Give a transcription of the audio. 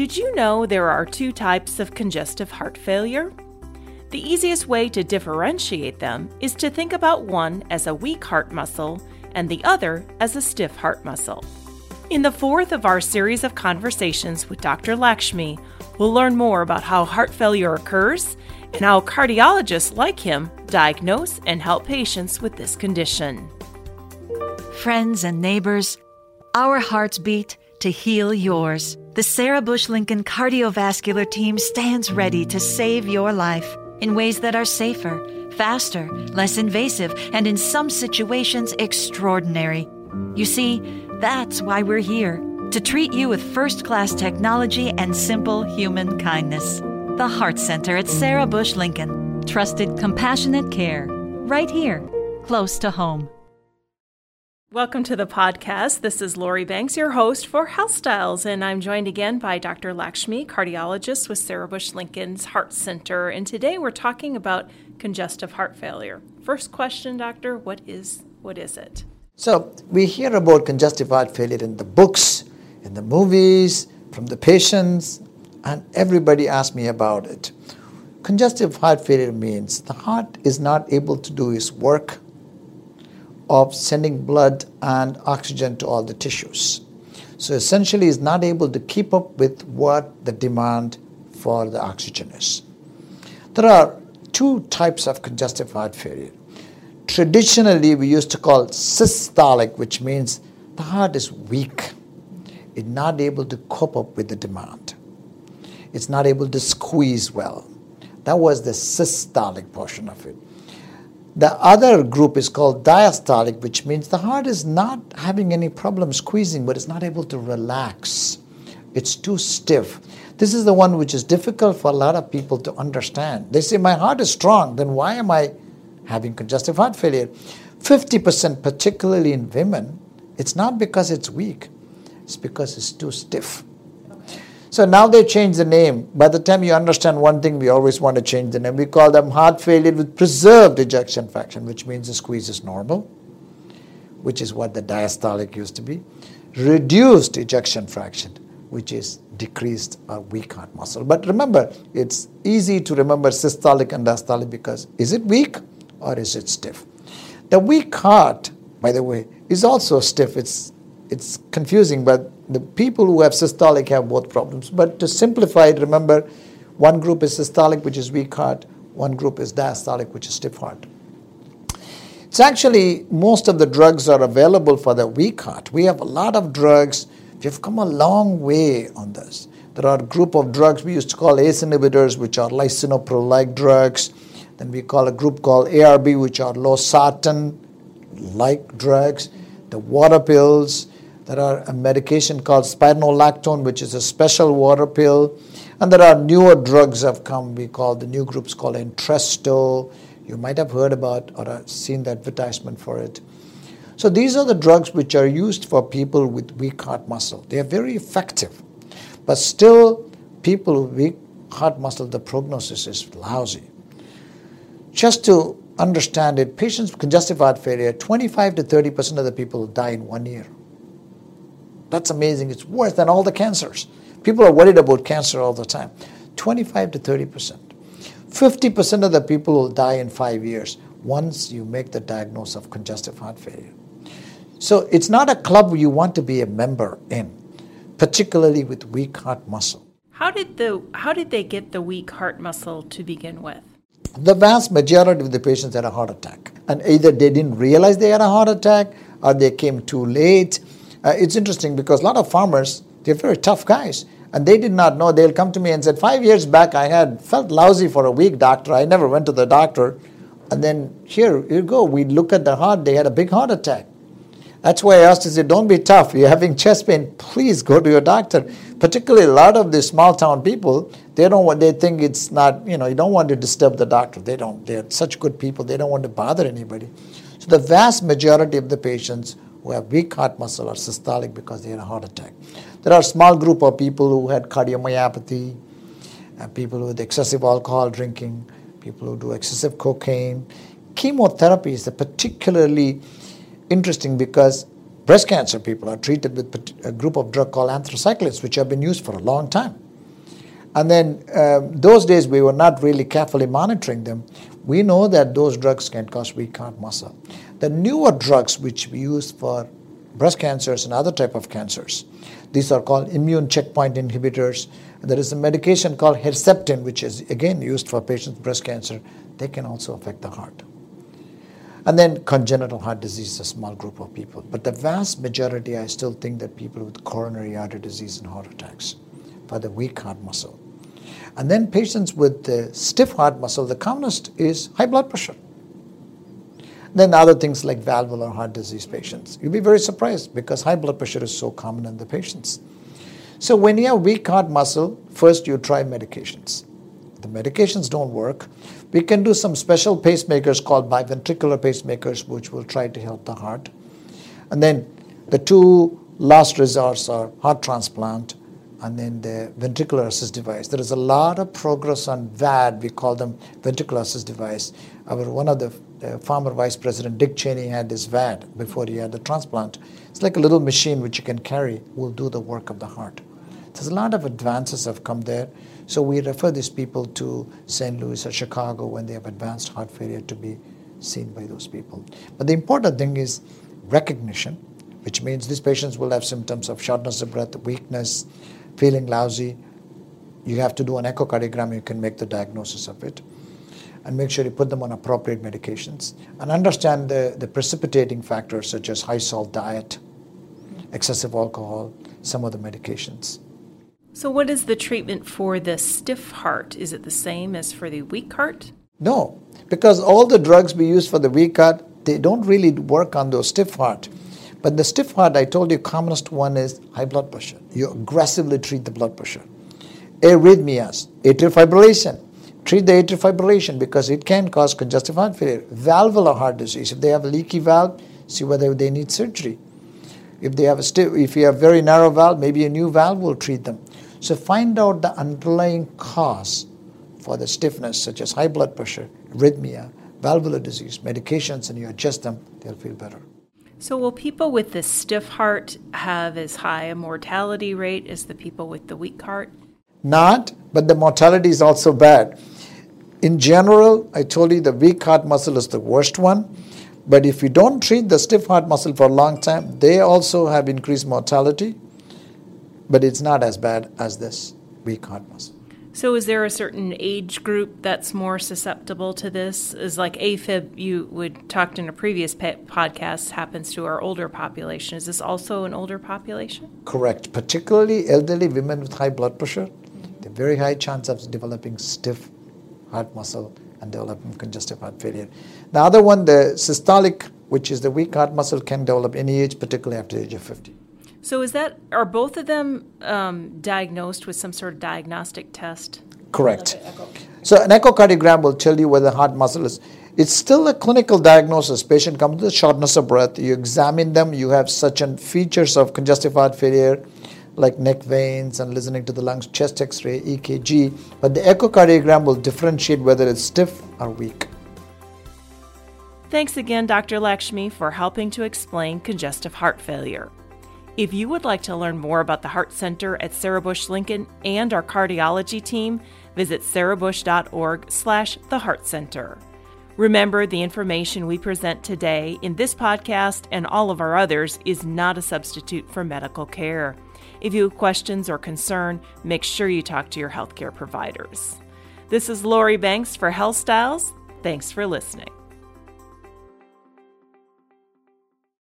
Did you know there are two types of congestive heart failure? The easiest way to differentiate them is to think about one as a weak heart muscle and the other as a stiff heart muscle. In the fourth of our series of conversations with Dr. Lakshmi, we'll learn more about how heart failure occurs and how cardiologists like him diagnose and help patients with this condition. Friends and neighbors, our hearts beat to heal yours. The Sarah Bush Lincoln Cardiovascular Team stands ready to save your life in ways that are safer, faster, less invasive, and in some situations extraordinary. You see, that's why we're here to treat you with first class technology and simple human kindness. The Heart Center at Sarah Bush Lincoln. Trusted, compassionate care. Right here, close to home. Welcome to the podcast. This is Lori Banks, your host for Health Styles, and I'm joined again by Dr. Lakshmi, cardiologist with Sarah Bush Lincoln's Heart Center. And today we're talking about congestive heart failure. First question, doctor, what is what is it? So we hear about congestive heart failure in the books, in the movies, from the patients, and everybody asks me about it. Congestive heart failure means the heart is not able to do its work of sending blood and oxygen to all the tissues. So essentially, is not able to keep up with what the demand for the oxygen is. There are two types of congestive heart failure. Traditionally, we used to call systolic, which means the heart is weak, it's not able to cope up with the demand, it's not able to squeeze well. That was the systolic portion of it. The other group is called diastolic, which means the heart is not having any problem squeezing, but it's not able to relax. It's too stiff. This is the one which is difficult for a lot of people to understand. They say, My heart is strong, then why am I having congestive heart failure? 50%, particularly in women, it's not because it's weak, it's because it's too stiff. So now they change the name. By the time you understand one thing, we always want to change the name. We call them heart failure with preserved ejection fraction, which means the squeeze is normal, which is what the diastolic used to be. Reduced ejection fraction, which is decreased or weak heart muscle. But remember, it's easy to remember systolic and diastolic because is it weak or is it stiff? The weak heart, by the way, is also stiff. It's it's confusing, but the people who have systolic have both problems. But to simplify it, remember one group is systolic, which is weak heart, one group is diastolic, which is stiff heart. It's actually most of the drugs are available for the weak heart. We have a lot of drugs. We've come a long way on this. There are a group of drugs we used to call ACE inhibitors, which are lisinopril like drugs. Then we call a group called ARB, which are losartan like drugs. The water pills, there are a medication called spironolactone, which is a special water pill. And there are newer drugs have come. We call the new groups called Entresto. You might have heard about or seen the advertisement for it. So these are the drugs which are used for people with weak heart muscle. They are very effective. But still, people with weak heart muscle, the prognosis is lousy. Just to understand it, patients with congestive heart failure, 25 to 30 percent of the people die in one year. That's amazing. It's worse than all the cancers. People are worried about cancer all the time. 25 to 30 percent. 50 percent of the people will die in five years once you make the diagnosis of congestive heart failure. So it's not a club you want to be a member in, particularly with weak heart muscle. How did the how did they get the weak heart muscle to begin with? The vast majority of the patients had a heart attack, and either they didn't realize they had a heart attack, or they came too late, uh, it's interesting because a lot of farmers, they're very tough guys. And they did not know. They'll come to me and said, five years back, I had felt lousy for a week, doctor. I never went to the doctor. And then here you go. We look at the heart. They had a big heart attack. That's why I asked to say, don't be tough. You're having chest pain. Please go to your doctor. Particularly a lot of the small town people, they don't want, they think it's not, you know, you don't want to disturb the doctor. They don't, they're such good people. They don't want to bother anybody. So the vast majority of the patients who have weak heart muscle are systolic because they had a heart attack. There are a small group of people who had cardiomyopathy, uh, people with excessive alcohol drinking, people who do excessive cocaine. Chemotherapy is particularly interesting because breast cancer people are treated with a group of drug called anthracyclines, which have been used for a long time. And then um, those days we were not really carefully monitoring them. We know that those drugs can cause weak heart muscle. The newer drugs which we use for breast cancers and other type of cancers, these are called immune checkpoint inhibitors. There is a medication called Herceptin, which is again used for patients with breast cancer. They can also affect the heart. And then congenital heart disease is a small group of people. But the vast majority, I still think that people with coronary artery disease and heart attacks for the weak heart muscle. And then patients with the stiff heart muscle, the commonest is high blood pressure. Then other things like valvular heart disease patients. You'll be very surprised because high blood pressure is so common in the patients. So when you have weak heart muscle, first you try medications. The medications don't work. We can do some special pacemakers called biventricular pacemakers, which will try to help the heart. And then the two last resorts are heart transplant and then the ventricular assist device. There is a lot of progress on VAD. We call them ventricular assist device. Our one of the uh, former vice president Dick Cheney had this VAD before he had the transplant. It's like a little machine which you can carry. Will do the work of the heart. There's a lot of advances have come there. So we refer these people to St. Louis or Chicago when they have advanced heart failure to be seen by those people. But the important thing is recognition, which means these patients will have symptoms of shortness of breath, weakness, feeling lousy. You have to do an echocardiogram, you can make the diagnosis of it. And make sure you put them on appropriate medications. And understand the, the precipitating factors such as high salt diet, excessive alcohol, some of the medications. So, what is the treatment for the stiff heart? Is it the same as for the weak heart? No, because all the drugs we use for the weak heart, they don't really work on those stiff heart. But the stiff heart, I told you, commonest one is high blood pressure. You aggressively treat the blood pressure. Arrhythmias, atrial fibrillation. Treat the atrial fibrillation because it can cause congestive heart failure. Valvular heart disease, if they have a leaky valve, see whether they need surgery. If they have a stiff, if you have very narrow valve, maybe a new valve will treat them. So find out the underlying cause for the stiffness, such as high blood pressure, arrhythmia, valvular disease, medications, and you adjust them, they'll feel better. So, will people with the stiff heart have as high a mortality rate as the people with the weak heart? Not, but the mortality is also bad. In general, I told you the weak heart muscle is the worst one. But if you don't treat the stiff heart muscle for a long time, they also have increased mortality but it's not as bad as this weak heart muscle. So, is there a certain age group that's more susceptible to this? Is like AFib, you would talked in a previous podcast, happens to our older population. Is this also an older population? Correct. Particularly elderly women with high blood pressure, they have very high chance of developing stiff heart muscle and developing congestive heart failure. The other one, the systolic, which is the weak heart muscle, can develop any age, particularly after the age of 50. So is that are both of them um, diagnosed with some sort of diagnostic test? Correct. So an echocardiogram will tell you whether the heart muscle is. It's still a clinical diagnosis. Patient comes with shortness of breath. You examine them. You have such an features of congestive heart failure, like neck veins and listening to the lungs, chest X-ray, EKG. But the echocardiogram will differentiate whether it's stiff or weak. Thanks again, Dr. Lakshmi, for helping to explain congestive heart failure. If you would like to learn more about the Heart Center at Sarah Bush Lincoln and our cardiology team, visit sarahbush.org slash the Heart Center. Remember, the information we present today in this podcast and all of our others is not a substitute for medical care. If you have questions or concern, make sure you talk to your healthcare providers. This is Lori Banks for Health Styles. Thanks for listening.